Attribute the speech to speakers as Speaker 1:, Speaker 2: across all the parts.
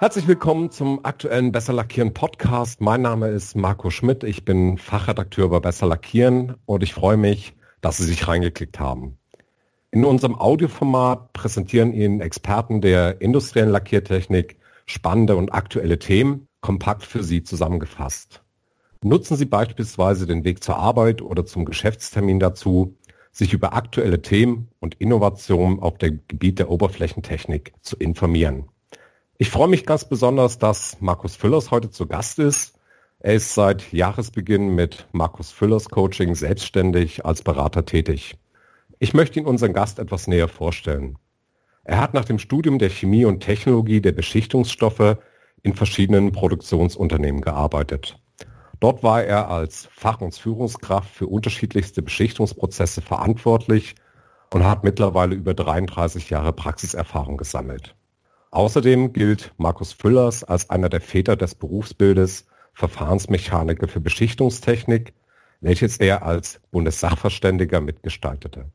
Speaker 1: Herzlich willkommen zum aktuellen Besser Lackieren Podcast. Mein Name ist Marco Schmidt. Ich bin Fachredakteur bei Besser Lackieren und ich freue mich, dass Sie sich reingeklickt haben. In unserem Audioformat präsentieren Ihnen Experten der industriellen Lackiertechnik spannende und aktuelle Themen, kompakt für Sie zusammengefasst. Nutzen Sie beispielsweise den Weg zur Arbeit oder zum Geschäftstermin dazu, sich über aktuelle Themen und Innovationen auf dem Gebiet der Oberflächentechnik zu informieren. Ich freue mich ganz besonders, dass Markus Füllers heute zu Gast ist. Er ist seit Jahresbeginn mit Markus Füllers Coaching selbstständig als Berater tätig. Ich möchte Ihnen unseren Gast etwas näher vorstellen. Er hat nach dem Studium der Chemie und Technologie der Beschichtungsstoffe in verschiedenen Produktionsunternehmen gearbeitet. Dort war er als Fach- und Führungskraft für unterschiedlichste Beschichtungsprozesse verantwortlich und hat mittlerweile über 33 Jahre Praxiserfahrung gesammelt. Außerdem gilt Markus Füllers als einer der Väter des Berufsbildes Verfahrensmechaniker für Beschichtungstechnik, welches er als Bundessachverständiger mitgestaltete.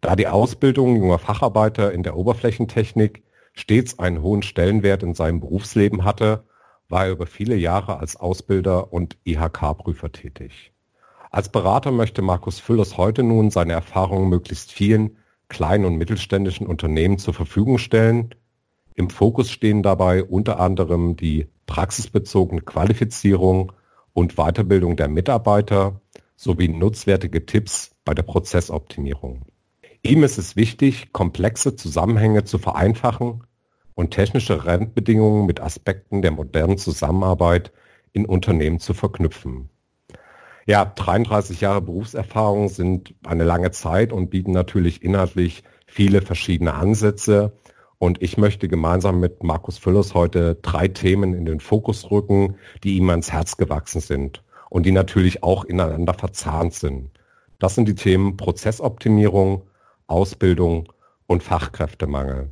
Speaker 1: Da die Ausbildung junger Facharbeiter in der Oberflächentechnik stets einen hohen Stellenwert in seinem Berufsleben hatte, war er über viele Jahre als Ausbilder und IHK-Prüfer tätig. Als Berater möchte Markus Füllers heute nun seine Erfahrungen möglichst vielen kleinen und mittelständischen Unternehmen zur Verfügung stellen, im Fokus stehen dabei unter anderem die praxisbezogene Qualifizierung und Weiterbildung der Mitarbeiter sowie nutzwertige Tipps bei der Prozessoptimierung. Ihm ist es wichtig, komplexe Zusammenhänge zu vereinfachen und technische Randbedingungen mit Aspekten der modernen Zusammenarbeit in Unternehmen zu verknüpfen. Ja, 33 Jahre Berufserfahrung sind eine lange Zeit und bieten natürlich inhaltlich viele verschiedene Ansätze, und ich möchte gemeinsam mit Markus Füllers heute drei Themen in den Fokus rücken, die ihm ans Herz gewachsen sind und die natürlich auch ineinander verzahnt sind. Das sind die Themen Prozessoptimierung, Ausbildung und Fachkräftemangel.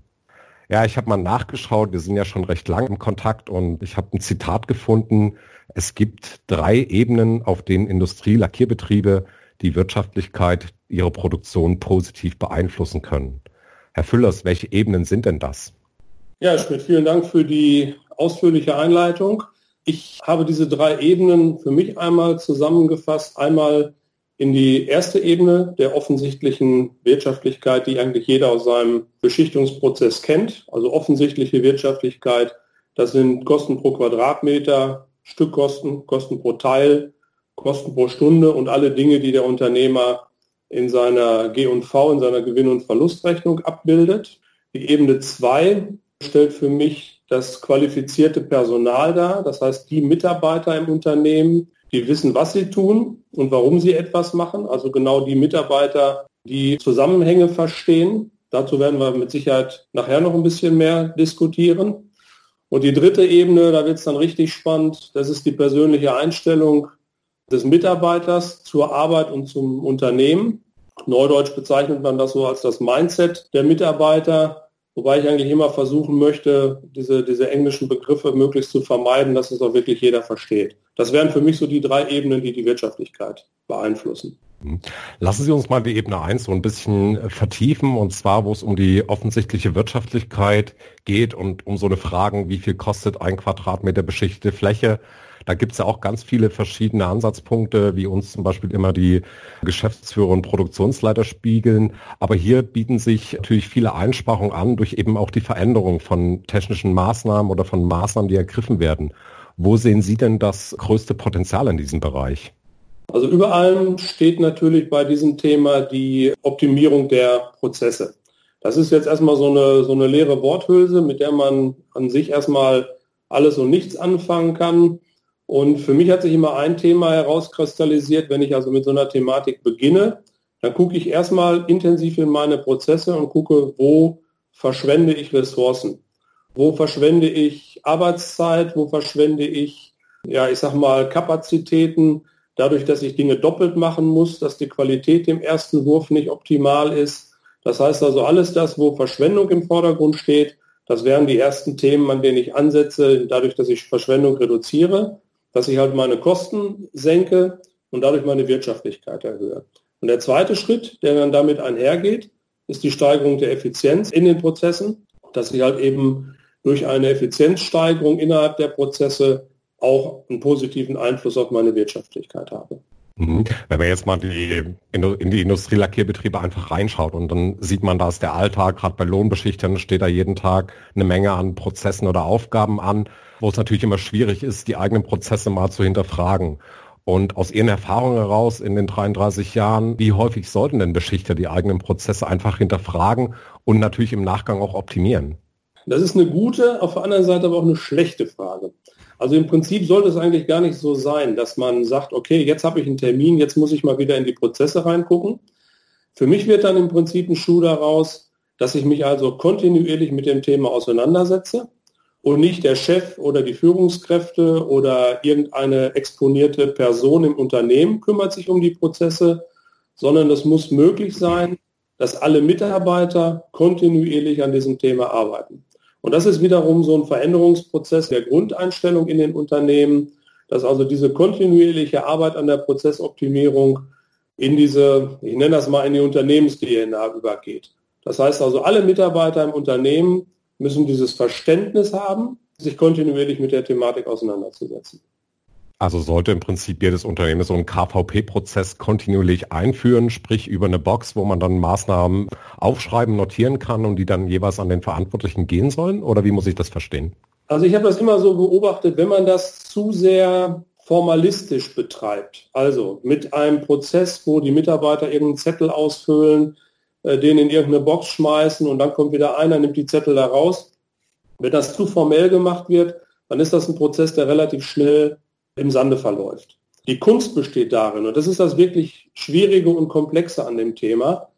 Speaker 1: Ja, ich habe mal nachgeschaut, wir sind ja schon recht lang im Kontakt und ich habe ein Zitat gefunden. Es gibt drei Ebenen, auf denen Industrielackierbetriebe die Wirtschaftlichkeit ihrer Produktion positiv beeinflussen können. Herr Füllers, welche Ebenen sind denn das?
Speaker 2: Ja, Schmidt, vielen Dank für die ausführliche Einleitung. Ich habe diese drei Ebenen für mich einmal zusammengefasst. Einmal in die erste Ebene der offensichtlichen Wirtschaftlichkeit, die eigentlich jeder aus seinem Beschichtungsprozess kennt. Also offensichtliche Wirtschaftlichkeit, das sind Kosten pro Quadratmeter, Stückkosten, Kosten pro Teil, Kosten pro Stunde und alle Dinge, die der Unternehmer in seiner G&V, in seiner Gewinn- und Verlustrechnung abbildet. Die Ebene 2 stellt für mich das qualifizierte Personal dar, das heißt die Mitarbeiter im Unternehmen, die wissen, was sie tun und warum sie etwas machen, also genau die Mitarbeiter, die Zusammenhänge verstehen. Dazu werden wir mit Sicherheit nachher noch ein bisschen mehr diskutieren. Und die dritte Ebene, da wird es dann richtig spannend, das ist die persönliche Einstellung des Mitarbeiters zur Arbeit und zum Unternehmen. Neudeutsch bezeichnet man das so als das Mindset der Mitarbeiter, wobei ich eigentlich immer versuchen möchte, diese, diese englischen Begriffe möglichst zu vermeiden, dass es auch wirklich jeder versteht. Das wären für mich so die drei Ebenen, die die Wirtschaftlichkeit beeinflussen.
Speaker 1: Lassen Sie uns mal die Ebene 1 so ein bisschen äh, vertiefen, und zwar, wo es um die offensichtliche Wirtschaftlichkeit geht und um so eine Frage, wie viel kostet ein Quadratmeter beschichtete Fläche. Da gibt es ja auch ganz viele verschiedene Ansatzpunkte, wie uns zum Beispiel immer die Geschäftsführer und Produktionsleiter spiegeln. Aber hier bieten sich natürlich viele Einsparungen an durch eben auch die Veränderung von technischen Maßnahmen oder von Maßnahmen, die ergriffen werden. Wo sehen Sie denn das größte Potenzial in diesem Bereich?
Speaker 2: Also über allem steht natürlich bei diesem Thema die Optimierung der Prozesse. Das ist jetzt erstmal so eine, so eine leere Worthülse, mit der man an sich erstmal alles und nichts anfangen kann. Und für mich hat sich immer ein Thema herauskristallisiert, wenn ich also mit so einer Thematik beginne, dann gucke ich erstmal intensiv in meine Prozesse und gucke, wo verschwende ich Ressourcen, wo verschwende ich Arbeitszeit, wo verschwende ich, ja, ich sag mal, Kapazitäten, dadurch, dass ich Dinge doppelt machen muss, dass die Qualität im ersten Wurf nicht optimal ist. Das heißt also alles das, wo Verschwendung im Vordergrund steht, das wären die ersten Themen, an denen ich ansetze, dadurch, dass ich Verschwendung reduziere dass ich halt meine Kosten senke und dadurch meine Wirtschaftlichkeit erhöhe. Und der zweite Schritt, der dann damit einhergeht, ist die Steigerung der Effizienz in den Prozessen, dass ich halt eben durch eine Effizienzsteigerung innerhalb der Prozesse auch einen positiven Einfluss auf meine Wirtschaftlichkeit habe.
Speaker 1: Mhm. Wenn man jetzt mal die, in die Industrielackierbetriebe einfach reinschaut und dann sieht man, da ist der Alltag, gerade bei Lohnbeschichtern steht da jeden Tag eine Menge an Prozessen oder Aufgaben an, wo es natürlich immer schwierig ist, die eigenen Prozesse mal zu hinterfragen. Und aus Ihren Erfahrungen heraus in den 33 Jahren, wie häufig sollten denn Beschichter die eigenen Prozesse einfach hinterfragen und natürlich im Nachgang auch optimieren?
Speaker 2: Das ist eine gute, auf der anderen Seite aber auch eine schlechte Frage. Also im Prinzip sollte es eigentlich gar nicht so sein, dass man sagt, okay, jetzt habe ich einen Termin, jetzt muss ich mal wieder in die Prozesse reingucken. Für mich wird dann im Prinzip ein Schuh daraus, dass ich mich also kontinuierlich mit dem Thema auseinandersetze und nicht der Chef oder die Führungskräfte oder irgendeine exponierte Person im Unternehmen kümmert sich um die Prozesse, sondern es muss möglich sein, dass alle Mitarbeiter kontinuierlich an diesem Thema arbeiten. Und das ist wiederum so ein Veränderungsprozess der Grundeinstellung in den Unternehmen, dass also diese kontinuierliche Arbeit an der Prozessoptimierung in diese, ich nenne das mal in die Unternehmens-DNA übergeht. Das heißt also, alle Mitarbeiter im Unternehmen müssen dieses Verständnis haben, sich kontinuierlich mit der Thematik auseinanderzusetzen.
Speaker 1: Also sollte im Prinzip jedes Unternehmen so einen KVP-Prozess kontinuierlich einführen, sprich über eine Box, wo man dann Maßnahmen aufschreiben, notieren kann und die dann jeweils an den Verantwortlichen gehen sollen? Oder wie muss ich das verstehen?
Speaker 2: Also ich habe das immer so beobachtet, wenn man das zu sehr formalistisch betreibt, also mit einem Prozess, wo die Mitarbeiter irgendeinen Zettel ausfüllen, äh, den in irgendeine Box schmeißen und dann kommt wieder einer, nimmt die Zettel da raus. Wenn das zu formell gemacht wird, dann ist das ein Prozess, der relativ schnell im Sande verläuft. Die Kunst besteht darin, und das ist das wirklich Schwierige und Komplexe an dem Thema,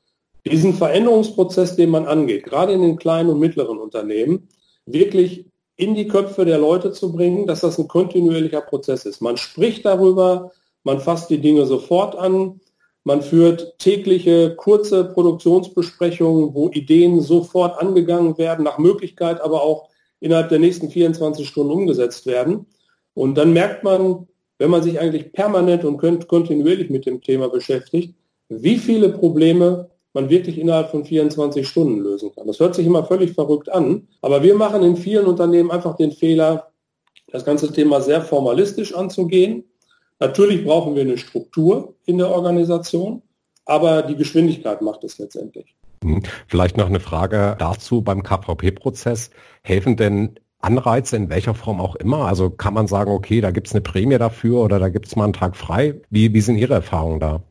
Speaker 2: diesen Veränderungsprozess, den man angeht, gerade in den kleinen und mittleren Unternehmen, wirklich in die Köpfe der Leute zu bringen, dass das ein kontinuierlicher Prozess ist. Man spricht darüber, man fasst die Dinge sofort an, man führt tägliche kurze Produktionsbesprechungen, wo Ideen sofort angegangen werden, nach Möglichkeit aber auch innerhalb der nächsten 24 Stunden umgesetzt werden. Und dann merkt man, wenn man sich eigentlich permanent und kontinuierlich mit dem Thema beschäftigt, wie viele Probleme man wirklich innerhalb von 24 Stunden lösen kann. Das hört sich immer völlig verrückt an, aber wir machen in vielen Unternehmen einfach den Fehler, das ganze Thema sehr formalistisch anzugehen. Natürlich brauchen wir eine Struktur in der Organisation, aber die Geschwindigkeit macht es letztendlich.
Speaker 1: Hm. Vielleicht noch eine Frage dazu beim KVP-Prozess. Helfen denn Anreize in welcher Form auch immer? Also kann man sagen, okay, da gibt es eine Prämie dafür oder da gibt es mal einen Tag frei? Wie, wie sind Ihre Erfahrungen da?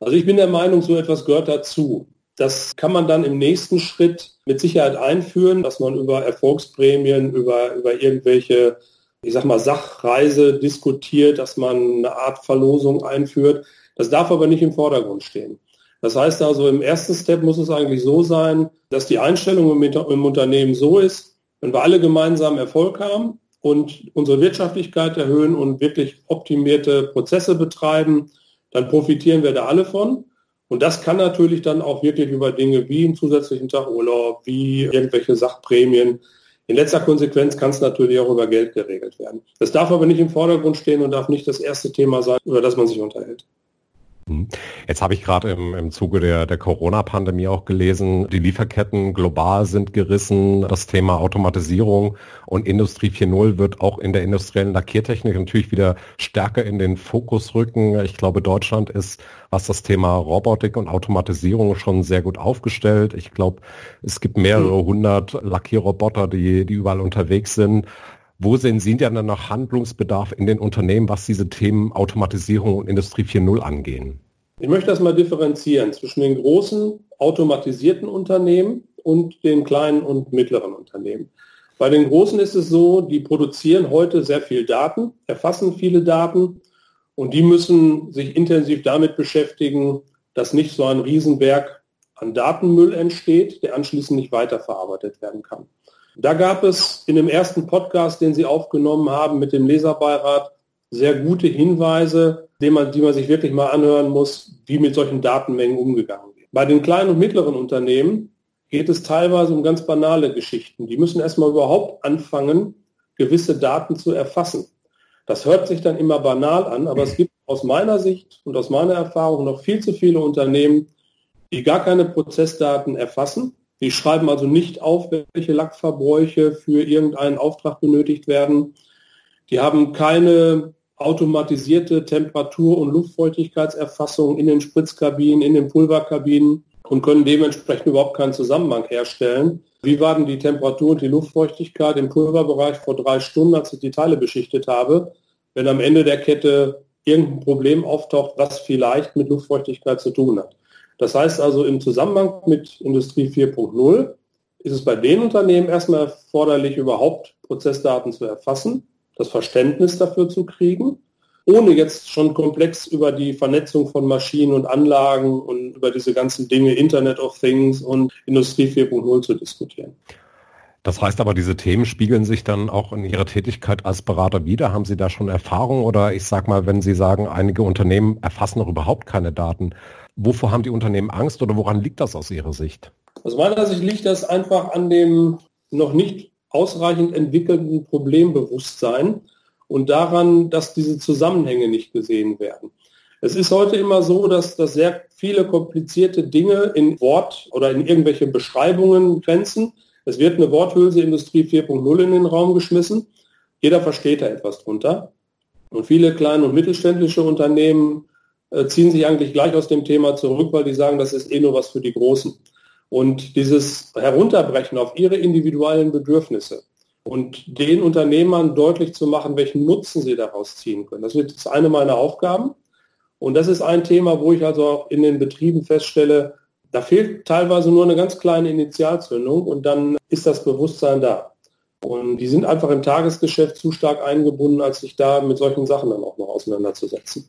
Speaker 2: Also ich bin der Meinung, so etwas gehört dazu. Das kann man dann im nächsten Schritt mit Sicherheit einführen, dass man über Erfolgsprämien, über, über irgendwelche, ich sag mal, Sachreise diskutiert, dass man eine Art Verlosung einführt. Das darf aber nicht im Vordergrund stehen. Das heißt also, im ersten Step muss es eigentlich so sein, dass die Einstellung im, Unternehmen so ist, wenn wir alle gemeinsam Erfolg haben und unsere Wirtschaftlichkeit erhöhen und wirklich optimierte Prozesse betreiben, dann profitieren wir da alle von. Und das kann natürlich dann auch wirklich über Dinge wie einen zusätzlichen Tag Urlaub, wie irgendwelche Sachprämien. In letzter Konsequenz kann es natürlich auch über Geld geregelt werden. Das darf aber nicht im Vordergrund stehen und darf nicht das erste Thema sein, über das man sich unterhält.
Speaker 1: Jetzt habe ich gerade im, im Zuge der, der Corona-Pandemie auch gelesen, die Lieferketten global sind gerissen. Das Thema Automatisierung und Industrie 4.0 wird auch in der industriellen Lackiertechnik natürlich wieder stärker in den Fokus rücken. Ich glaube, Deutschland ist, was das Thema Robotik und Automatisierung schon sehr gut aufgestellt. Ich glaube, es gibt mehrere hundert Lackierroboter, die, die überall unterwegs sind. Wo sehen Sie denn dann noch Handlungsbedarf in den Unternehmen, was diese Themen Automatisierung und Industrie 4.0 angehen?
Speaker 2: Ich möchte das mal differenzieren zwischen den großen automatisierten Unternehmen und den kleinen und mittleren Unternehmen. Bei den großen ist es so, die produzieren heute sehr viel Daten, erfassen viele Daten und die müssen sich intensiv damit beschäftigen, dass nicht so ein Riesenberg an Datenmüll entsteht, der anschließend nicht weiterverarbeitet werden kann. Da gab es in dem ersten Podcast, den Sie aufgenommen haben mit dem Leserbeirat, sehr gute Hinweise, die man, die man sich wirklich mal anhören muss, wie mit solchen Datenmengen umgegangen wird. Bei den kleinen und mittleren Unternehmen geht es teilweise um ganz banale Geschichten. Die müssen erstmal überhaupt anfangen, gewisse Daten zu erfassen. Das hört sich dann immer banal an, aber es gibt aus meiner Sicht und aus meiner Erfahrung noch viel zu viele Unternehmen, die gar keine Prozessdaten erfassen Die schreiben also nicht auf, welche Lackverbräuche für irgendeinen Auftrag benötigt werden. Die haben keine automatisierte Temperatur- und Luftfeuchtigkeitserfassung in den Spritzkabinen, in den Pulverkabinen und können dementsprechend überhaupt keinen Zusammenhang herstellen. Wie war denn die Temperatur und die Luftfeuchtigkeit im Pulverbereich vor drei Stunden, als ich die Teile beschichtet habe, wenn am Ende der Kette irgendein Problem auftaucht, was vielleicht mit Luftfeuchtigkeit zu tun hat. Das heißt also im Zusammenhang mit Industrie 4.0 ist es bei den Unternehmen erstmal erforderlich, überhaupt Prozessdaten zu erfassen, das Verständnis dafür zu kriegen, ohne jetzt schon komplex über die Vernetzung von Maschinen und Anlagen und über diese ganzen Dinge, Internet of Things und Industrie 4.0 zu diskutieren.
Speaker 1: Das heißt aber, diese Themen spiegeln sich dann auch in Ihrer Tätigkeit als Berater wieder. Haben Sie da schon Erfahrung oder ich sage mal, wenn Sie sagen, einige Unternehmen erfassen noch überhaupt keine Daten, Wovor haben die Unternehmen Angst oder woran liegt das aus Ihrer Sicht?
Speaker 2: Aus meiner Sicht liegt das einfach an dem noch nicht ausreichend entwickelten Problembewusstsein und daran, dass diese Zusammenhänge nicht gesehen werden. Es ist heute immer so, dass, dass sehr viele komplizierte Dinge in Wort oder in irgendwelche Beschreibungen grenzen. Es wird eine Worthülse Industrie 4.0 in den Raum geschmissen. Jeder versteht da etwas drunter. Und viele kleine und mittelständische Unternehmen ziehen sich eigentlich gleich aus dem Thema zurück, weil die sagen, das ist eh nur was für die Großen. Und dieses Herunterbrechen auf ihre individuellen Bedürfnisse und den Unternehmern deutlich zu machen, welchen Nutzen sie daraus ziehen können. Das wird eine meiner Aufgaben. Und das ist ein Thema, wo ich also auch in den Betrieben feststelle, da fehlt teilweise nur eine ganz kleine Initialzündung und dann ist das Bewusstsein da. Und die sind einfach im Tagesgeschäft zu stark eingebunden, als sich da mit solchen Sachen dann auch noch auseinanderzusetzen.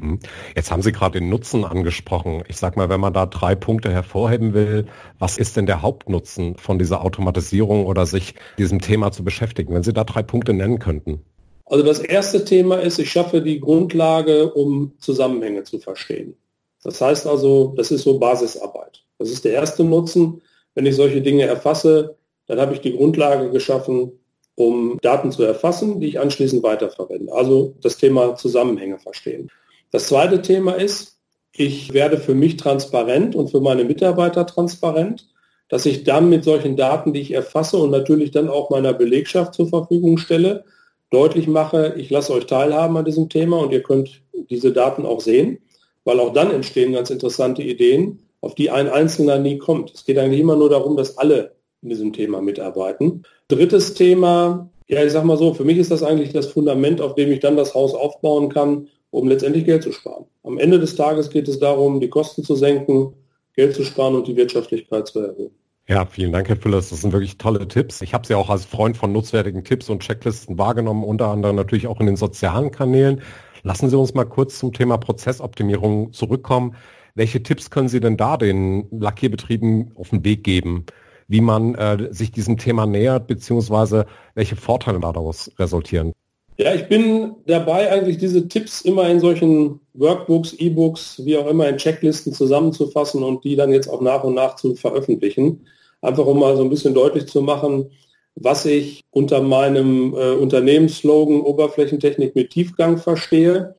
Speaker 1: Mhm. Jetzt haben Sie gerade den Nutzen angesprochen. Ich sage mal, wenn man da drei Punkte hervorheben will, was ist denn der Hauptnutzen von dieser Automatisierung oder sich diesem Thema zu beschäftigen? Wenn Sie da drei Punkte nennen könnten.
Speaker 2: Also das erste Thema ist, ich schaffe die Grundlage, um Zusammenhänge zu verstehen. Das heißt also, das ist so Basisarbeit. Das ist der erste Nutzen. Wenn ich solche Dinge erfasse, dann habe ich die Grundlage geschaffen, um Daten zu erfassen, die ich anschließend weiterverwende. Also das Thema Zusammenhänge verstehen. Das zweite Thema ist, ich werde für mich transparent und für meine Mitarbeiter transparent, dass ich dann mit solchen Daten, die ich erfasse und natürlich dann auch meiner Belegschaft zur Verfügung stelle, deutlich mache, ich lasse euch teilhaben an diesem Thema und ihr könnt diese Daten auch sehen, weil auch dann entstehen ganz interessante Ideen, auf die ein Einzelner nie kommt. Es geht eigentlich immer nur darum, dass alle in diesem Thema mitarbeiten. Drittes Thema, ja, ich sag mal so, für mich ist das eigentlich das Fundament, auf dem ich dann das Haus aufbauen kann, um letztendlich Geld zu sparen. Am Ende des Tages geht es darum, die Kosten zu senken, Geld zu sparen und die Wirtschaftlichkeit zu erhöhen.
Speaker 1: Ja, vielen Dank, Herr Füllers. Das sind wirklich tolle Tipps. Ich habe Sie auch als Freund von nutzwertigen Tipps und Checklisten wahrgenommen, unter anderem natürlich auch in den sozialen Kanälen. Lassen Sie uns mal kurz zum Thema Prozessoptimierung zurückkommen. Welche Tipps können Sie denn da den Lackierbetrieben auf den Weg geben, wie man äh, sich diesem Thema nähert, beziehungsweise welche Vorteile daraus resultieren?
Speaker 2: Ja, ich bin dabei, eigentlich diese Tipps immer in solchen Workbooks, E-Books, wie auch immer, in Checklisten zusammenzufassen und die dann jetzt auch nach und nach zu veröffentlichen. Einfach um mal so ein bisschen deutlich zu machen, was ich unter meinem äh, Unternehmensslogan Oberflächentechnik mit Tiefgang verstehe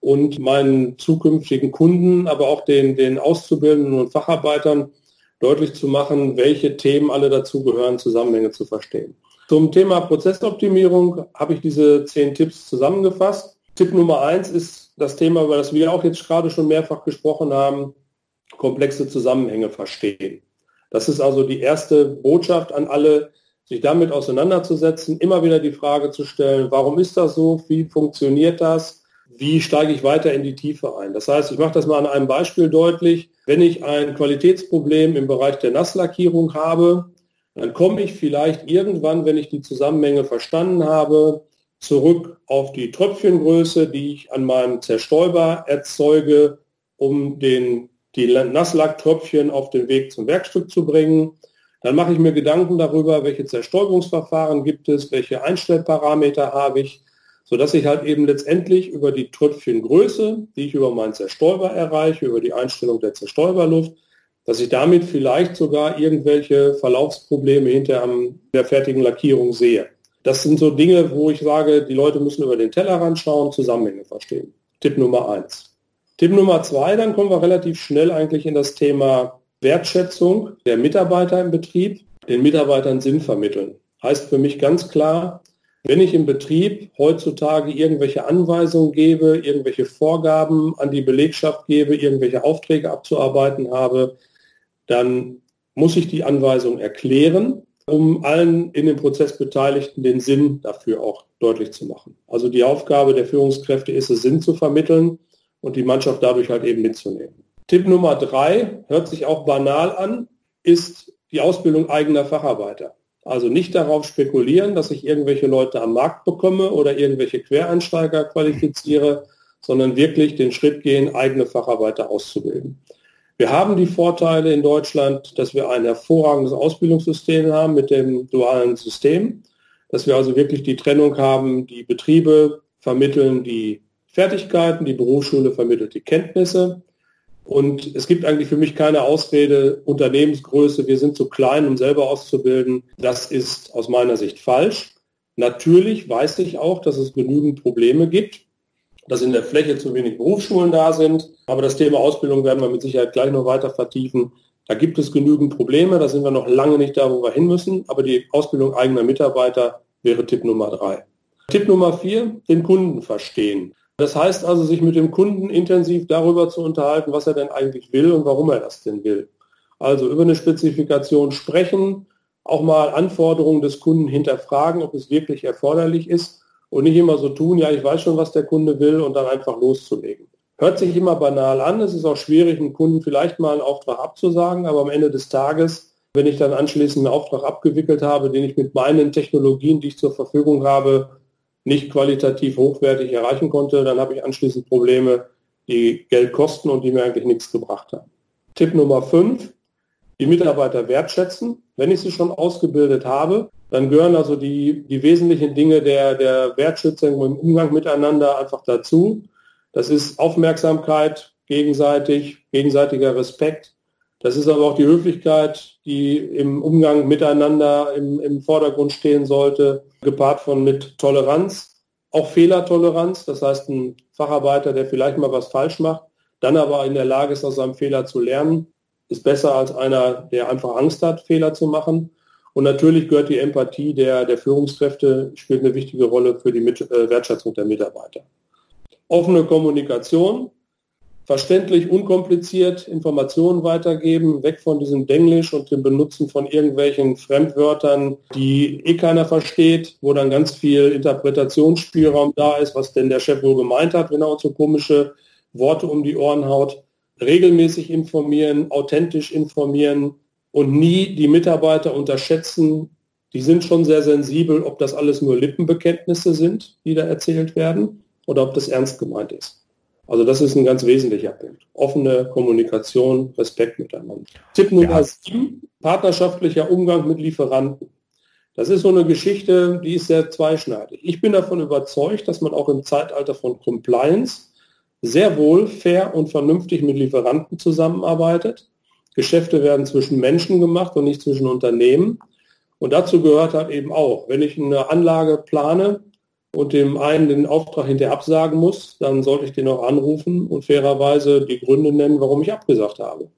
Speaker 2: und meinen zukünftigen Kunden, aber auch den, den Auszubildenden und Facharbeitern deutlich zu machen, welche Themen alle dazugehören, Zusammenhänge zu verstehen. Zum Thema Prozessoptimierung habe ich diese zehn Tipps zusammengefasst. Tipp Nummer eins ist das Thema, über das wir auch jetzt gerade schon mehrfach gesprochen haben, komplexe Zusammenhänge verstehen. Das ist also die erste Botschaft an alle, sich damit auseinanderzusetzen, immer wieder die Frage zu stellen, warum ist das so, wie funktioniert das, wie steige ich weiter in die Tiefe ein. Das heißt, ich mache das mal an einem Beispiel deutlich. Wenn ich ein Qualitätsproblem im Bereich der Nasslackierung habe, dann komme ich vielleicht irgendwann, wenn ich die Zusammenhänge verstanden habe, zurück auf die Tröpfchengröße, die ich an meinem Zerstäuber erzeuge, um den, die Nasslacktröpfchen auf den Weg zum Werkstück zu bringen. Dann mache ich mir Gedanken darüber, welche Zerstäubungsverfahren gibt es, welche Einstellparameter habe ich, sodass ich halt eben letztendlich über die Tröpfchengröße, die ich über meinen Zerstäuber erreiche, über die Einstellung der Zerstäuberluft, dass ich damit vielleicht sogar irgendwelche Verlaufsprobleme hinter der fertigen Lackierung sehe. Das sind so Dinge, wo ich sage, die Leute müssen über den Tellerrand schauen, Zusammenhänge verstehen. Tipp Nummer eins. Tipp Nummer zwei, dann kommen wir relativ schnell eigentlich in das Thema Wertschätzung der Mitarbeiter im Betrieb, den Mitarbeitern Sinn vermitteln. Heißt für mich ganz klar, wenn ich im Betrieb heutzutage irgendwelche Anweisungen gebe, irgendwelche Vorgaben an die Belegschaft gebe, irgendwelche Aufträge abzuarbeiten habe, dann muss ich die Anweisung erklären, um allen in dem Prozess Beteiligten den Sinn dafür auch deutlich zu machen. Also die Aufgabe der Führungskräfte ist es, Sinn zu vermitteln und die Mannschaft dadurch halt eben mitzunehmen. Tipp Nummer drei, hört sich auch banal an, ist die Ausbildung eigener Facharbeiter. Also nicht darauf spekulieren, dass ich irgendwelche Leute am Markt bekomme oder irgendwelche Quereinsteiger qualifiziere, sondern wirklich den Schritt gehen, eigene Facharbeiter auszubilden. Wir haben die Vorteile in Deutschland, dass wir ein hervorragendes Ausbildungssystem haben mit dem dualen System, dass wir also wirklich die Trennung haben, die Betriebe vermitteln die Fertigkeiten, die Berufsschule vermittelt die Kenntnisse und es gibt eigentlich für mich keine Ausrede, Unternehmensgröße, wir sind zu klein, um selber auszubilden. Das ist aus meiner Sicht falsch. Natürlich weiß ich auch, dass es genügend Probleme gibt, dass in der Fläche zu wenig Berufsschulen da sind. Aber das Thema Ausbildung werden wir mit Sicherheit gleich noch weiter vertiefen. Da gibt es genügend Probleme, da sind wir noch lange nicht da, wo wir hin müssen. Aber die Ausbildung eigener Mitarbeiter wäre Tipp Nummer drei. Tipp Nummer vier, den Kunden verstehen. Das heißt also, sich mit dem Kunden intensiv darüber zu unterhalten, was er denn eigentlich will und warum er das denn will. Also über eine Spezifikation sprechen, auch mal Anforderungen des Kunden hinterfragen, ob es wirklich erforderlich ist und nicht immer so tun, ja, ich weiß schon, was der Kunde will und dann einfach loszulegen. Hört sich immer banal an, es ist auch schwierig, einem Kunden vielleicht mal einen Auftrag abzusagen, aber am Ende des Tages, wenn ich dann anschließend einen Auftrag abgewickelt habe, den ich mit meinen Technologien, die ich zur Verfügung habe, nicht qualitativ hochwertig erreichen konnte, dann habe ich anschließend Probleme, die Geld kosten und die mir eigentlich nichts gebracht haben. Tipp Nummer 5, die Mitarbeiter wertschätzen. Wenn ich sie schon ausgebildet habe, dann gehören also die, die wesentlichen Dinge der, der Wertschätzung im Umgang miteinander einfach dazu. Das ist Aufmerksamkeit gegenseitig, gegenseitiger Respekt. Das ist aber auch die Höflichkeit, die im Umgang miteinander im, im Vordergrund stehen sollte gepaart von mit Toleranz, auch Fehlertoleranz, das heißt ein Facharbeiter, der vielleicht mal was falsch macht, dann aber in der Lage ist, aus seinem Fehler zu lernen, ist besser als einer, der einfach Angst hat, Fehler zu machen. Und natürlich gehört die Empathie der, der Führungskräfte, spielt eine wichtige Rolle für die Mit äh, Wertschätzung der Mitarbeiter. Offene Kommunikation, verständlich, unkompliziert Informationen weitergeben, weg von diesem Denglisch und dem Benutzen von irgendwelchen Fremdwörtern, die eh keiner versteht, wo dann ganz viel Interpretationsspielraum da ist, was denn der Chef wohl gemeint hat, wenn er uns so komische Worte um die Ohren haut. Regelmäßig informieren, authentisch informieren und nie die Mitarbeiter unterschätzen. Die sind schon sehr sensibel, ob das alles nur Lippenbekenntnisse sind, die da erzählt werden, oder ob das ernst gemeint ist. Also das ist ein ganz wesentlicher Punkt. Offene Kommunikation, Respekt miteinander. Tipp Nummer ja. sieben, partnerschaftlicher Umgang mit Lieferanten. Das ist so eine Geschichte, die ist sehr zweischneidig. Ich bin davon überzeugt, dass man auch im Zeitalter von Compliance sehr wohl fair und vernünftig mit Lieferanten zusammenarbeitet. Geschäfte werden zwischen Menschen gemacht und nicht zwischen Unternehmen. Und dazu gehört halt eben auch, wenn ich eine Anlage plane, und dem einen den Auftrag hinterher absagen muss, dann sollte ich den auch anrufen und fairerweise die Gründe nennen, warum ich abgesagt habe.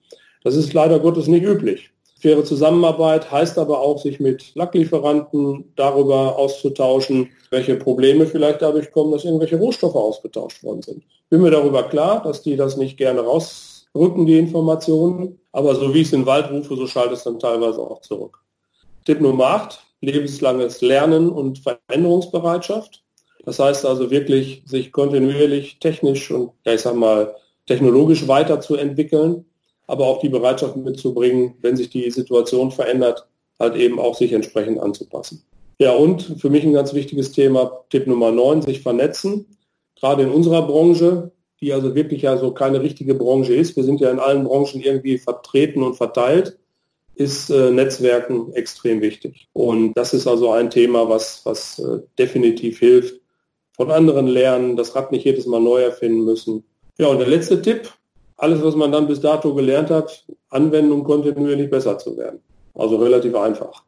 Speaker 2: Das ist leider Gottes nicht üblich. Faire Zusammenarbeit heißt aber auch, sich mit Lacklieferanten darüber auszutauschen, welche Probleme vielleicht dadurch kommen, dass irgendwelche Rohstoffe ausgetauscht worden sind. Bin mir darüber klar, dass die das nicht gerne rausrücken, die Informationen. Aber so wie ich es in den Wald rufe, so schaltet es dann teilweise auch zurück. Tipp Nummer 8, lebenslanges Lernen und Veränderungsbereitschaft. Das heißt also wirklich, sich kontinuierlich technisch und, ja, ich sag mal, technologisch weiterzuentwickeln, aber auch die Bereitschaft mitzubringen, wenn sich die Situation verändert, halt eben auch sich entsprechend anzupassen. Ja, und für mich ein ganz wichtiges Thema, Tipp Nummer 9, sich vernetzen. Gerade in unserer Branche, die also wirklich ja so keine richtige Branche ist, wir sind ja in allen Branchen irgendwie vertreten und verteilt, ist äh, Netzwerken extrem wichtig. Und das ist also ein Thema, was, was äh, definitiv hilft, von anderen lernen, das Rad nicht jedes Mal neu erfinden müssen. Ja, und der letzte Tipp, alles, was man dann bis dato gelernt hat, anwenden, um kontinuierlich besser zu werden. Also relativ einfach.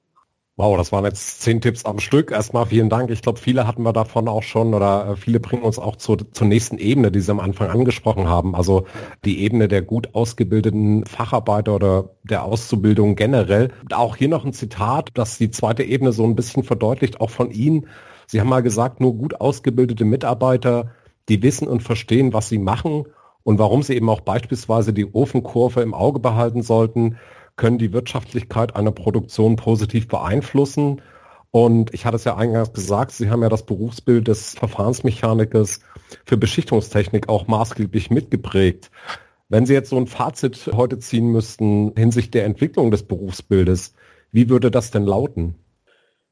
Speaker 1: Wow, das waren jetzt zehn Tipps am Stück. Erstmal vielen Dank. Ich glaube, viele hatten wir davon auch schon oder äh, viele bringen uns auch zur, zur nächsten Ebene, die Sie am Anfang angesprochen haben. Also die Ebene der gut ausgebildeten Facharbeiter oder der Auszubildung generell. Auch hier noch ein Zitat, das die zweite Ebene so ein bisschen verdeutlicht, auch von Ihnen. Sie haben mal gesagt, nur gut ausgebildete Mitarbeiter, die wissen und verstehen, was sie machen und warum sie eben auch beispielsweise die Ofenkurve im Auge behalten sollten können die Wirtschaftlichkeit einer Produktion positiv beeinflussen. Und ich hatte es ja eingangs gesagt, Sie haben ja das Berufsbild des Verfahrensmechanikers für Beschichtungstechnik auch maßgeblich mitgeprägt. Wenn Sie jetzt so ein Fazit heute ziehen müssten hinsichtlich der Entwicklung des Berufsbildes, wie würde das denn lauten?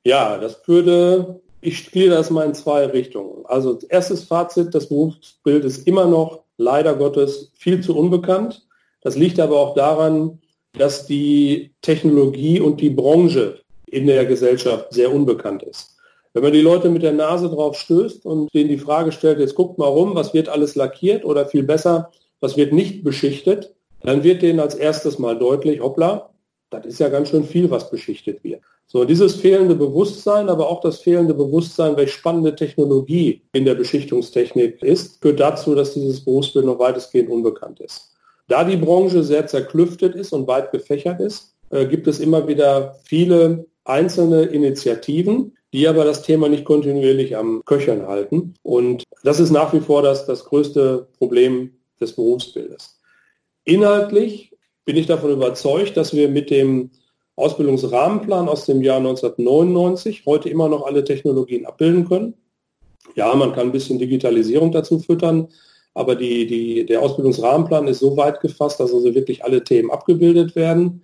Speaker 2: Ja, das würde, ich spiele das mal in zwei Richtungen. Also erstes Fazit, das Berufsbild ist immer noch leider Gottes viel zu unbekannt. Das liegt aber auch daran, dass die Technologie und die Branche in der Gesellschaft sehr unbekannt ist. Wenn man die Leute mit der Nase drauf stößt und denen die Frage stellt, jetzt guckt mal rum, was wird alles lackiert oder viel besser, was wird nicht beschichtet, dann wird denen als erstes mal deutlich, hoppla, das ist ja ganz schön viel, was beschichtet wird. So, dieses fehlende Bewusstsein, aber auch das fehlende Bewusstsein, welche spannende Technologie in der Beschichtungstechnik ist, führt dazu, dass dieses Berufsbild noch weitestgehend unbekannt ist. Da die Branche sehr zerklüftet ist und weit gefächert ist, äh, gibt es immer wieder viele einzelne Initiativen, die aber das Thema nicht kontinuierlich am Köchern halten. Und das ist nach wie vor das, das größte Problem des Berufsbildes. Inhaltlich bin ich davon überzeugt, dass wir mit dem Ausbildungsrahmenplan aus dem Jahr 1999 heute immer noch alle Technologien abbilden können. Ja, man kann ein bisschen Digitalisierung dazu füttern, aber die, die, der Ausbildungsrahmenplan ist so weit gefasst, dass also wirklich alle Themen abgebildet werden.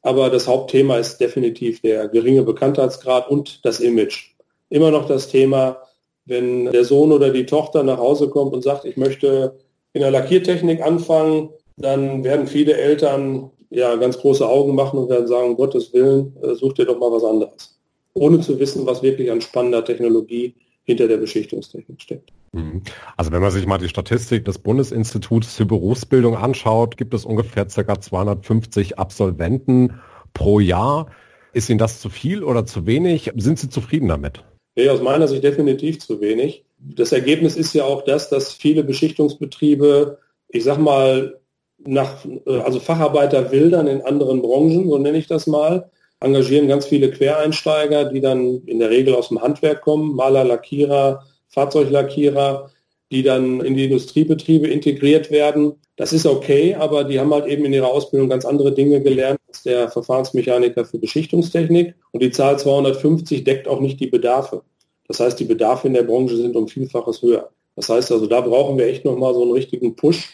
Speaker 2: Aber das Hauptthema ist definitiv der geringe Bekanntheitsgrad und das Image. Immer noch das Thema, wenn der Sohn oder die Tochter nach Hause kommt und sagt, ich möchte in der Lackiertechnik anfangen, dann werden viele Eltern ja ganz große Augen machen und werden sagen, um Gottes Willen, äh, such dir doch mal was anderes. Ohne zu wissen, was wirklich an spannender Technologie hinter der Beschichtungstechnik steckt.
Speaker 1: Mhm. Also wenn man sich mal die Statistik des Bundesinstituts für Berufsbildung anschaut, gibt es ungefähr ca. 250 Absolventen pro Jahr. Ist Ihnen das zu viel oder zu wenig? Sind Sie zufrieden damit?
Speaker 2: Nee, aus meiner Sicht definitiv zu wenig. Das Ergebnis ist ja auch das, dass viele Beschichtungsbetriebe, ich sag mal, nach, äh, also Facharbeiter wildern in anderen Branchen, so nenne ich das mal, engagieren ganz viele Quereinsteiger, die dann in der Regel aus dem Handwerk kommen, Maler, Lackierer, Fahrzeuglackierer, die dann in die Industriebetriebe integriert werden. Das ist okay, aber die haben halt eben in ihrer Ausbildung ganz andere Dinge gelernt als der Verfahrensmechaniker für Beschichtungstechnik. Und die Zahl 250 deckt auch nicht die Bedarfe. Das heißt, die Bedarfe in der Branche sind um Vielfaches höher. Das heißt also, da brauchen wir echt nochmal so einen richtigen Push,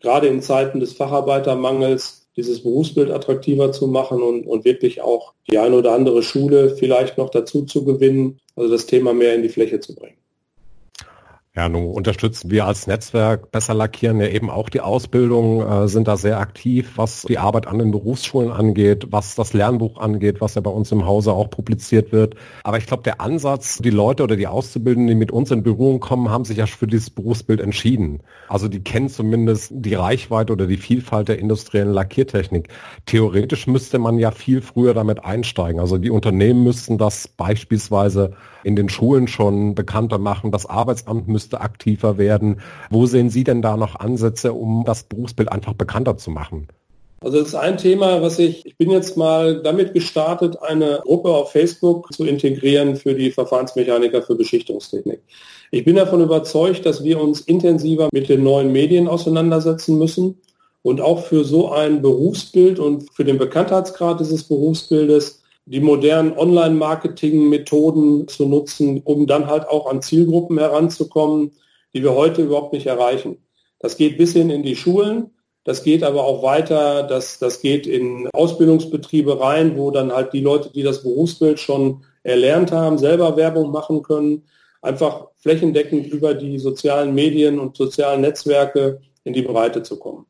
Speaker 2: gerade in Zeiten des Facharbeitermangels, dieses Berufsbild attraktiver zu machen und, und wirklich auch die eine oder andere Schule vielleicht noch dazu zu gewinnen, also das Thema mehr in die Fläche zu bringen.
Speaker 1: Ja, nun unterstützen wir als Netzwerk Besser Lackieren ja eben auch die Ausbildung, äh, sind da sehr aktiv, was die Arbeit an den Berufsschulen angeht, was das Lernbuch angeht, was ja bei uns im Hause auch publiziert wird. Aber ich glaube, der Ansatz, die Leute oder die Auszubildenden, die mit uns in Berührung kommen, haben sich ja für dieses Berufsbild entschieden. Also die kennen zumindest die Reichweite oder die Vielfalt der industriellen Lackiertechnik. Theoretisch müsste man ja viel früher damit einsteigen. Also die Unternehmen müssten das beispielsweise in den Schulen schon bekannter machen. Das Arbeitsamt müsste aktiver werden. Wo sehen Sie denn da noch Ansätze, um das Berufsbild einfach bekannter zu machen?
Speaker 2: Also das ist ein Thema, was ich, ich bin jetzt mal damit gestartet, eine Gruppe auf Facebook zu integrieren für die Verfahrensmechaniker für Beschichtungstechnik. Ich bin davon überzeugt, dass wir uns intensiver mit den neuen Medien auseinandersetzen müssen und auch für so ein Berufsbild und für den Bekanntheitsgrad dieses Berufsbildes die modernen Online-Marketing-Methoden zu nutzen, um dann halt auch an Zielgruppen heranzukommen, die wir heute überhaupt nicht erreichen. Das geht bis hin in die Schulen, das geht aber auch weiter, das, das geht in Ausbildungsbetriebe rein, wo dann halt die Leute, die das Berufsbild schon erlernt haben, selber Werbung machen können, einfach flächendeckend über die sozialen Medien und sozialen Netzwerke in die Breite zu kommen.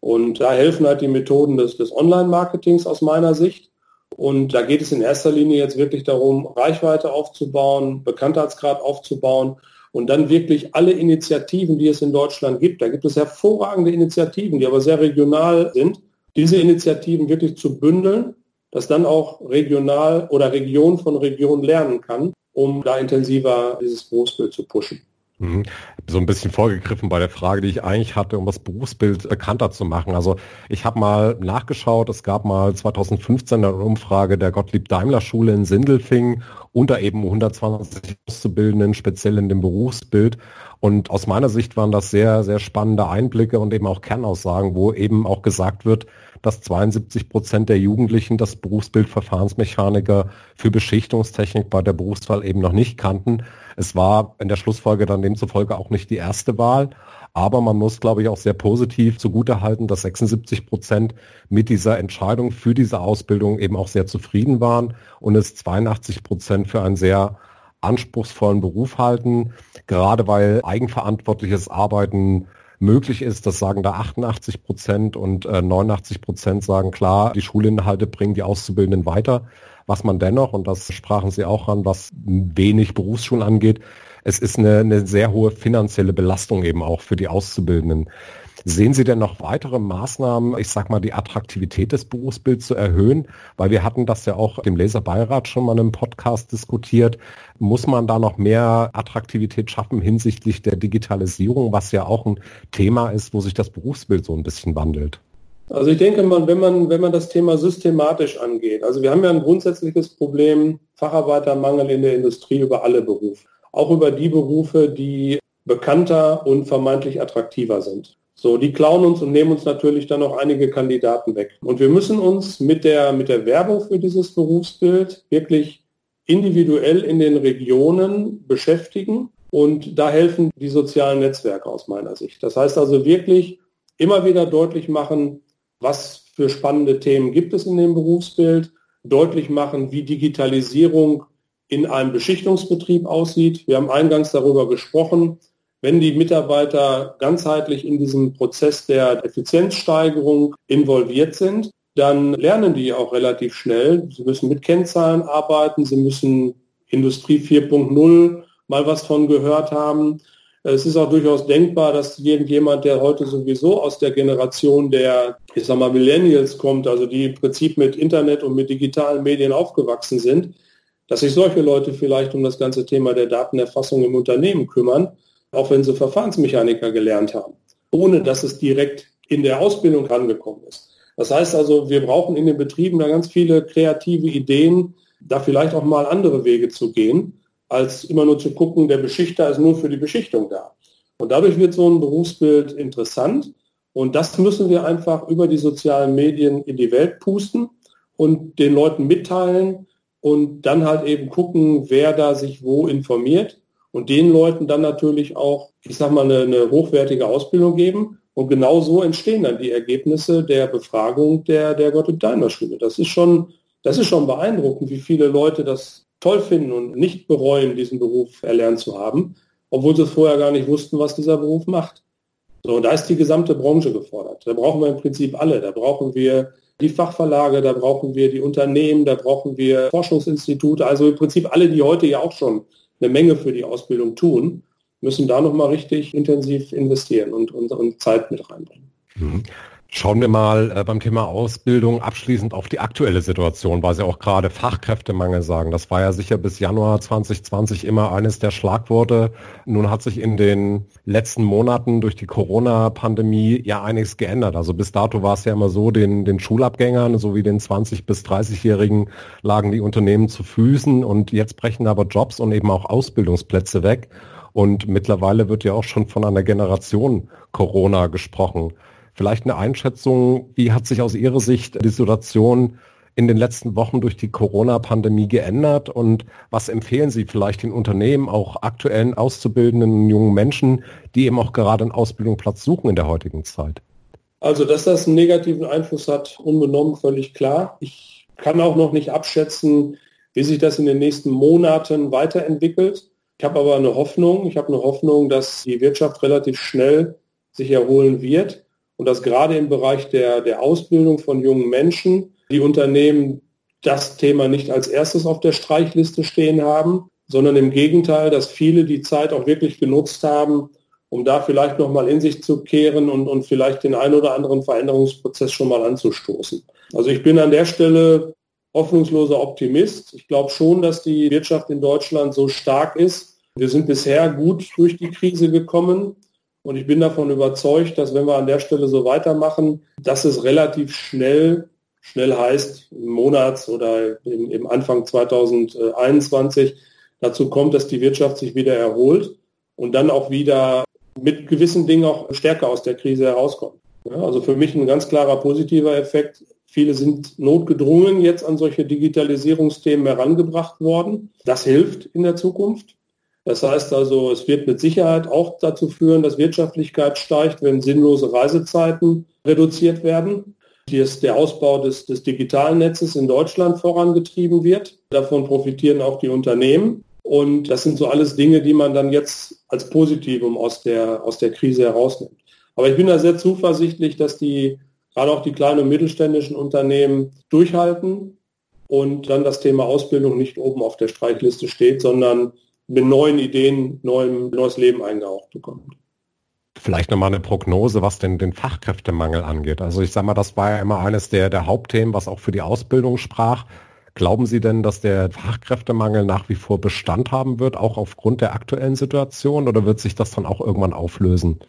Speaker 2: Und da helfen halt die Methoden des, des Online-Marketings aus meiner Sicht. Und da geht es in erster Linie jetzt wirklich darum, Reichweite aufzubauen, Bekanntheitsgrad aufzubauen und dann wirklich alle Initiativen, die es in Deutschland gibt, da gibt es hervorragende Initiativen, die aber sehr regional sind, diese Initiativen wirklich zu bündeln das dann auch regional oder Region von Region lernen kann, um da intensiver dieses Berufsbild zu pushen.
Speaker 1: Mhm. So ein bisschen vorgegriffen bei der Frage, die ich eigentlich hatte, um das Berufsbild bekannter zu machen. Also ich habe mal nachgeschaut, es gab mal 2015 eine Umfrage der Gottlieb Daimler Schule in Sindelfing unter eben 120 Auszubildenden, speziell in dem Berufsbild. Und aus meiner Sicht waren das sehr, sehr spannende Einblicke und eben auch Kernaussagen, wo eben auch gesagt wird, dass 72 Prozent der Jugendlichen das Berufsbild Verfahrensmechaniker für Beschichtungstechnik bei der Berufswahl eben noch nicht kannten. Es war in der Schlussfolge dann demzufolge auch nicht die erste Wahl. Aber man muss, glaube ich, auch sehr positiv zugutehalten, dass 76 Prozent mit dieser Entscheidung für diese Ausbildung eben auch sehr zufrieden waren und es 82 Prozent für einen sehr anspruchsvollen Beruf halten, gerade weil eigenverantwortliches Arbeiten möglich ist. Das sagen da 88 Prozent und äh, 89 Prozent sagen klar, die Schulinhalte bringen die Auszubildenden weiter. Was man dennoch, und das sprachen Sie auch an, was wenig Berufsschulen angeht, es ist eine, eine sehr hohe finanzielle Belastung eben auch für die Auszubildenden. Sehen Sie denn noch weitere Maßnahmen, ich sag mal, die Attraktivität des Berufsbilds zu erhöhen? Weil wir hatten das ja auch dem Leserbeirat schon mal einem Podcast diskutiert. Muss man da noch mehr Attraktivität schaffen hinsichtlich der Digitalisierung, was ja auch ein Thema ist, wo sich das Berufsbild so ein bisschen wandelt?
Speaker 2: Also ich denke mal, wenn man, wenn man das Thema systematisch angeht, also wir haben ja ein grundsätzliches Problem, Facharbeitermangel in der Industrie über alle Berufe. Auch über die Berufe, die bekannter und vermeintlich attraktiver sind. So, die klauen uns und nehmen uns natürlich dann noch einige Kandidaten weg. Und wir müssen uns mit der, mit der Werbung für dieses Berufsbild wirklich individuell in den Regionen beschäftigen. Und da helfen die sozialen Netzwerke aus meiner Sicht. Das heißt also wirklich immer wieder deutlich machen, was für spannende Themen gibt es in dem Berufsbild, deutlich machen, wie Digitalisierung in einem Beschichtungsbetrieb aussieht. Wir haben eingangs darüber gesprochen, wenn die Mitarbeiter ganzheitlich in diesem Prozess der Effizienzsteigerung involviert sind, dann lernen die auch relativ schnell. Sie müssen mit Kennzahlen arbeiten, sie müssen Industrie 4.0 mal was von gehört haben. Es ist auch durchaus denkbar, dass irgendjemand, der heute sowieso aus der Generation der, ich sag mal, Millennials kommt, also die im Prinzip mit Internet und mit digitalen Medien aufgewachsen sind, dass sich solche Leute vielleicht um das ganze Thema der Datenerfassung im Unternehmen kümmern auch wenn sie Verfahrensmechaniker gelernt haben, ohne dass es direkt in der Ausbildung angekommen ist. Das heißt also, wir brauchen in den Betrieben da ganz viele kreative Ideen, da vielleicht auch mal andere Wege zu gehen, als immer nur zu gucken, der Beschichter ist nur für die Beschichtung da. Und dadurch wird so ein Berufsbild interessant. Und das müssen wir einfach über die sozialen Medien in die Welt pusten und den Leuten mitteilen und dann halt eben gucken, wer da sich wo informiert und den Leuten dann natürlich auch, ich sag mal, eine, eine hochwertige Ausbildung geben. Und genau so entstehen dann die Ergebnisse der Befragung der, der Gottlieb-Daimler-Schule. Das ist schon, das ist schon beeindruckend, wie viele Leute das toll finden und nicht bereuen, diesen Beruf erlernt zu haben, obwohl sie vorher gar nicht wussten, was dieser Beruf macht. So, da ist die gesamte Branche gefordert. Da brauchen wir im Prinzip alle. Da brauchen wir die Fachverlage, da brauchen wir die Unternehmen, da brauchen wir Forschungsinstitute, also im Prinzip alle, die heute ja auch schon eine Menge für die Ausbildung tun, müssen da nochmal richtig intensiv investieren und, und, Zeit mit reinbringen.
Speaker 1: Mhm. Schauen wir mal äh, beim Thema Ausbildung abschließend auf die aktuelle Situation, weil Sie auch gerade Fachkräftemangel sagen. Das war ja sicher bis Januar 2020 immer eines der Schlagworte. Nun hat sich in den letzten Monaten durch die Corona-Pandemie ja einiges geändert. Also bis dato war es ja immer so, den, den Schulabgängern sowie den 20- bis 30-Jährigen lagen die Unternehmen zu Füßen und jetzt brechen aber Jobs und eben auch Ausbildungsplätze weg. Und mittlerweile wird ja auch schon von einer Generation Corona gesprochen. Vielleicht eine Einschätzung, wie hat sich aus Ihrer Sicht die Situation in den letzten Wochen durch die Corona-Pandemie geändert und was empfehlen Sie vielleicht den Unternehmen, auch aktuellen auszubildenden jungen Menschen, die eben auch gerade einen Ausbildungsplatz suchen in der heutigen Zeit?
Speaker 2: Also, dass das einen negativen Einfluss hat, unbenommen völlig klar. Ich kann auch noch nicht abschätzen, wie sich das in den nächsten Monaten weiterentwickelt. Ich habe aber eine Hoffnung. Ich habe eine Hoffnung, dass die Wirtschaft relativ schnell sich erholen wird und dass gerade im Bereich der, der Ausbildung von jungen Menschen die Unternehmen das Thema nicht als erstes auf der Streichliste stehen haben, sondern im Gegenteil, dass viele die Zeit auch wirklich genutzt haben, um da vielleicht nochmal in sich zu kehren und, und vielleicht den einen oder anderen Veränderungsprozess schon mal anzustoßen. Also ich bin an der Stelle hoffnungsloser Optimist. Ich glaube schon, dass die Wirtschaft in Deutschland so stark ist. Wir sind bisher gut durch die Krise gekommen. Und ich bin davon überzeugt, dass wenn wir an der Stelle so weitermachen, dass es relativ schnell, schnell heißt, im Monats oder im, im Anfang 2021 dazu kommt, dass die Wirtschaft sich wieder erholt und dann auch wieder mit gewissen Dingen auch stärker aus der Krise herauskommt. Ja, also für mich ein ganz klarer positiver Effekt. Viele sind notgedrungen jetzt an solche Digitalisierungsthemen herangebracht worden. Das hilft in der Zukunft. Das heißt also, es wird mit Sicherheit auch dazu führen, dass Wirtschaftlichkeit steigt, wenn sinnlose Reisezeiten reduziert werden. Hier ist der Ausbau des, des digitalen Netzes in Deutschland vorangetrieben wird. Davon profitieren auch die Unternehmen. Und das sind so alles Dinge, die man dann jetzt als Positivum aus der, aus der Krise herausnimmt. Aber ich bin da sehr zuversichtlich, dass die, gerade auch die kleinen und mittelständischen Unternehmen durchhalten und dann das Thema Ausbildung nicht oben auf der Streichliste steht, sondern mit neuen Ideen, neuem, neues Leben eingehaucht bekommt.
Speaker 1: Vielleicht nochmal eine Prognose, was denn den Fachkräftemangel angeht. Also ich sage mal, das war ja immer eines der, der Hauptthemen, was auch für die Ausbildung sprach. Glauben Sie denn, dass der Fachkräftemangel nach wie vor Bestand haben wird, auch aufgrund der aktuellen Situation, oder wird sich das dann auch irgendwann auflösen?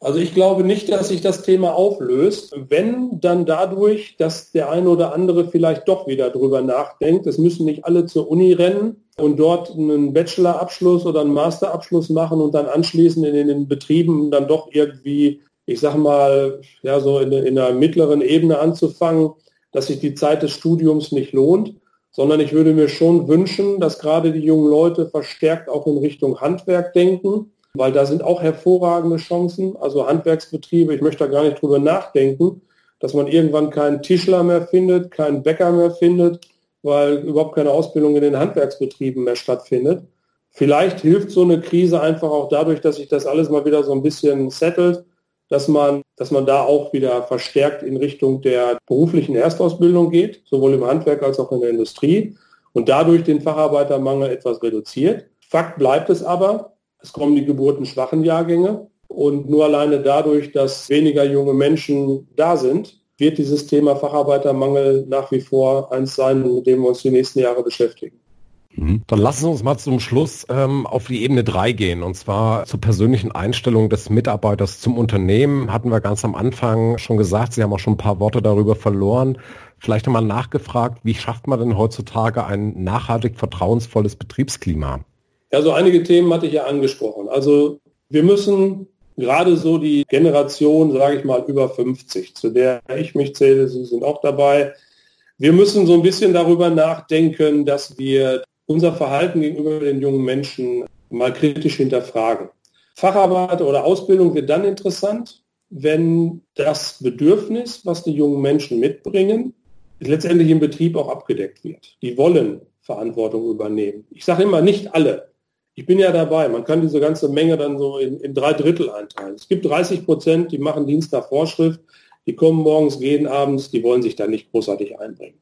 Speaker 2: Also ich glaube nicht, dass sich das Thema auflöst. Wenn, dann dadurch, dass der eine oder andere vielleicht doch wieder drüber nachdenkt. Es müssen nicht alle zur Uni rennen und dort einen Bachelorabschluss oder einen Masterabschluss machen und dann anschließend in den Betrieben dann doch irgendwie, ich sag mal, ja, so in, in einer mittleren Ebene anzufangen, dass sich die Zeit des Studiums nicht lohnt, sondern ich würde mir schon wünschen, dass gerade die jungen Leute verstärkt auch in Richtung Handwerk denken weil da sind auch hervorragende Chancen. Also Handwerksbetriebe, ich möchte da gar nicht drüber nachdenken, dass man irgendwann keinen Tischler mehr findet, keinen Bäcker mehr findet, weil überhaupt keine Ausbildung in den Handwerksbetrieben mehr stattfindet. Vielleicht hilft so eine Krise einfach auch dadurch, dass sich das alles mal wieder so ein bisschen settelt, dass man, dass man da auch wieder verstärkt in Richtung der beruflichen Erstausbildung geht, sowohl im Handwerk als auch in der Industrie und dadurch den Facharbeitermangel etwas reduziert. Fakt bleibt es aber, es kommen die geburtenschwachen Jahrgänge und nur alleine dadurch, dass weniger junge Menschen da sind, wird dieses Thema Facharbeitermangel nach wie vor eins sein, mit dem wir uns die nächsten Jahre beschäftigen.
Speaker 1: Mhm. Dann lassen Sie uns mal zum Schluss ähm, auf die Ebene 3 gehen, und zwar zur persönlichen Einstellung des Mitarbeiters zum Unternehmen. Hatten wir ganz am Anfang schon gesagt, Sie haben auch schon ein paar Worte darüber verloren. Vielleicht nochmal nachgefragt, wie schafft man denn heutzutage ein nachhaltig vertrauensvolles Betriebsklima?
Speaker 2: Ja, so einige Themen hatte ich ja angesprochen. Also wir müssen gerade so die Generation, sage ich mal, über 50, zu der ich mich zähle, Sie sind auch dabei. Wir müssen so ein bisschen darüber nachdenken, dass wir unser Verhalten gegenüber den jungen Menschen mal kritisch hinterfragen. Facharbeit oder Ausbildung wird dann interessant, wenn das Bedürfnis, was die jungen Menschen mitbringen, letztendlich im Betrieb auch abgedeckt wird. Die wollen Verantwortung übernehmen. Ich sage immer, nicht alle ich bin ja dabei. Man kann diese ganze Menge dann so in, in drei Drittel einteilen. Es gibt 30 Prozent, die machen Dienst nach Vorschrift, die kommen morgens, gehen abends, die wollen sich da nicht großartig einbringen.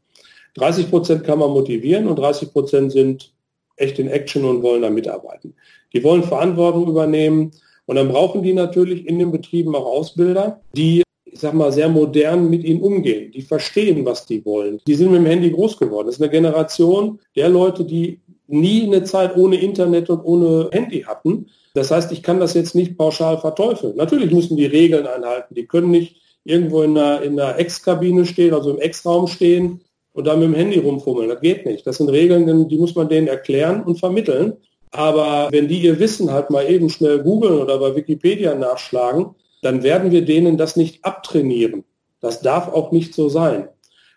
Speaker 2: 30 Prozent kann man motivieren und 30 Prozent sind echt in Action und wollen da mitarbeiten. Die wollen Verantwortung übernehmen und dann brauchen die natürlich in den Betrieben auch Ausbilder, die ich sag mal, sehr modern mit ihnen umgehen. Die verstehen, was die wollen. Die sind mit dem Handy groß geworden. Das ist eine Generation der Leute, die nie eine Zeit ohne Internet und ohne Handy hatten. Das heißt, ich kann das jetzt nicht pauschal verteufeln. Natürlich müssen die Regeln einhalten. Die können nicht irgendwo in einer, in einer Ex-Kabine stehen, also im Ex-Raum stehen und da mit dem Handy rumfummeln. Das geht nicht. Das sind Regeln, die muss man denen erklären und vermitteln. Aber wenn die ihr Wissen halt mal eben schnell googeln oder bei Wikipedia nachschlagen, dann werden wir denen das nicht abtrainieren. Das darf auch nicht so sein.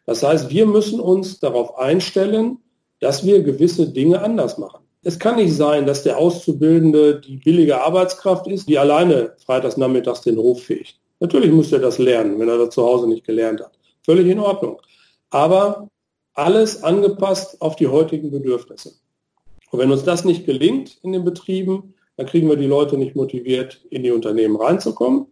Speaker 2: Das heißt, wir müssen uns darauf einstellen, dass wir gewisse Dinge anders machen. Es kann nicht sein, dass der Auszubildende die billige Arbeitskraft ist, die alleine freitags nachmittags den Hof fegt. Natürlich muss er das lernen, wenn er das zu Hause nicht gelernt hat. Völlig in Ordnung. Aber alles angepasst auf die heutigen Bedürfnisse. Und wenn uns das nicht gelingt in den Betrieben, dann kriegen wir die Leute nicht motiviert, in die Unternehmen reinzukommen,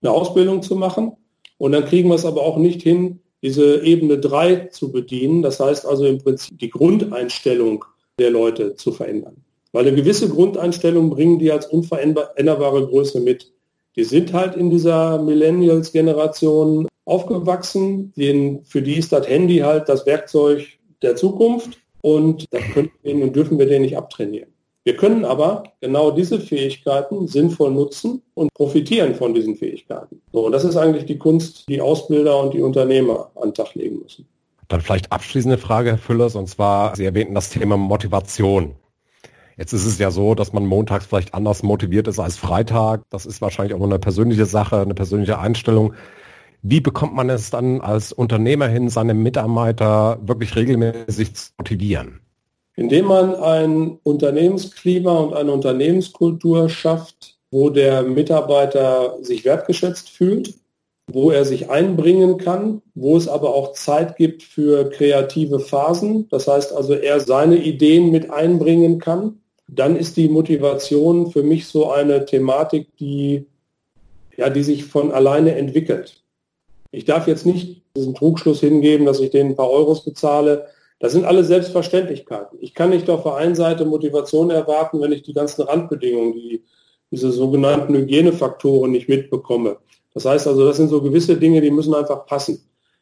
Speaker 2: eine Ausbildung zu machen. Und dann kriegen wir es aber auch nicht hin, diese Ebene 3 zu bedienen. Das heißt also im Prinzip die Grundeinstellung der Leute zu verändern. Weil eine gewisse Grundeinstellung bringen die als unveränderbare Größe mit. Die sind halt in dieser Millennials-Generation aufgewachsen. Den, für die ist das Handy halt das Werkzeug, der Zukunft und das können wir und dürfen wir den nicht abtrainieren. Wir können aber genau diese Fähigkeiten sinnvoll nutzen und profitieren von diesen Fähigkeiten. So, und das ist eigentlich die Kunst, die Ausbilder und die Unternehmer an den Tag legen müssen.
Speaker 1: Dann vielleicht abschließende Frage, Herr Füllers, und zwar, Sie erwähnten das Thema Motivation. Jetzt ist es ja so, dass man montags vielleicht anders motiviert ist als Freitag. Das ist wahrscheinlich auch eine persönliche Sache, eine persönliche Einstellung. Wie bekommt man es dann als Unternehmer hin, seine Mitarbeiter wirklich regelmäßig zu motivieren?
Speaker 2: Indem man ein Unternehmensklima und eine Unternehmenskultur schafft, wo der Mitarbeiter sich wertgeschätzt fühlt, wo er sich einbringen kann, wo es aber auch Zeit gibt für kreative Phasen. Das heißt also, er seine Ideen mit einbringen kann dann ist die Motivation für mich so eine Thematik, die, ja, die sich von alleine entwickelt. Ich darf jetzt nicht diesen Trugschluss hingeben, dass ich denen ein paar Euros bezahle. Das sind alle Selbstverständlichkeiten. Ich kann nicht auf der einen Seite Motivation erwarten, wenn ich die ganzen Randbedingungen, die, diese sogenannten Hygienefaktoren nicht mitbekomme. Das heißt also, das sind so gewisse Dinge, die müssen einfach passen,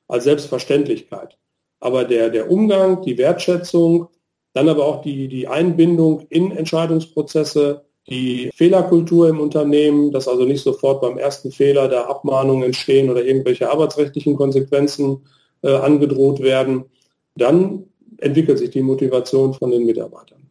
Speaker 2: als Selbstverständlichkeit. Aber der, der Umgang, die Wertschätzung, dann aber auch die, die Einbindung in Entscheidungsprozesse, die Fehlerkultur im Unternehmen, dass also nicht sofort beim ersten Fehler da Abmahnungen entstehen oder irgendwelche arbeitsrechtlichen Konsequenzen äh, angedroht werden. Dann entwickelt sich die Motivation von den Mitarbeitern.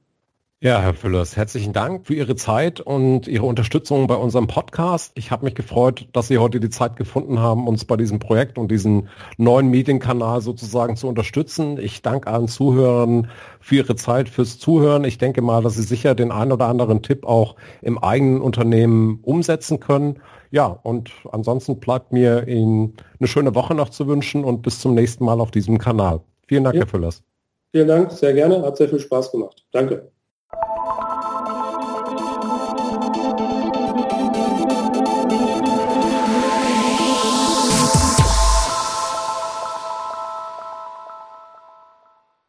Speaker 1: Ja, Herr Füllers, herzlichen Dank für Ihre Zeit und Ihre Unterstützung bei unserem Podcast. Ich habe mich gefreut, dass Sie heute die Zeit gefunden haben, uns bei diesem Projekt und diesem neuen Medienkanal sozusagen zu unterstützen. Ich danke allen Zuhörern für Ihre Zeit, fürs Zuhören. Ich denke mal, dass Sie sicher den einen oder anderen Tipp auch im eigenen Unternehmen umsetzen können. Ja, und ansonsten bleibt mir Ihnen eine schöne Woche noch zu wünschen und bis zum nächsten Mal auf diesem Kanal. Vielen Dank, ja. Herr Füllers.
Speaker 2: Vielen Dank, sehr gerne. Hat sehr viel Spaß gemacht. Danke.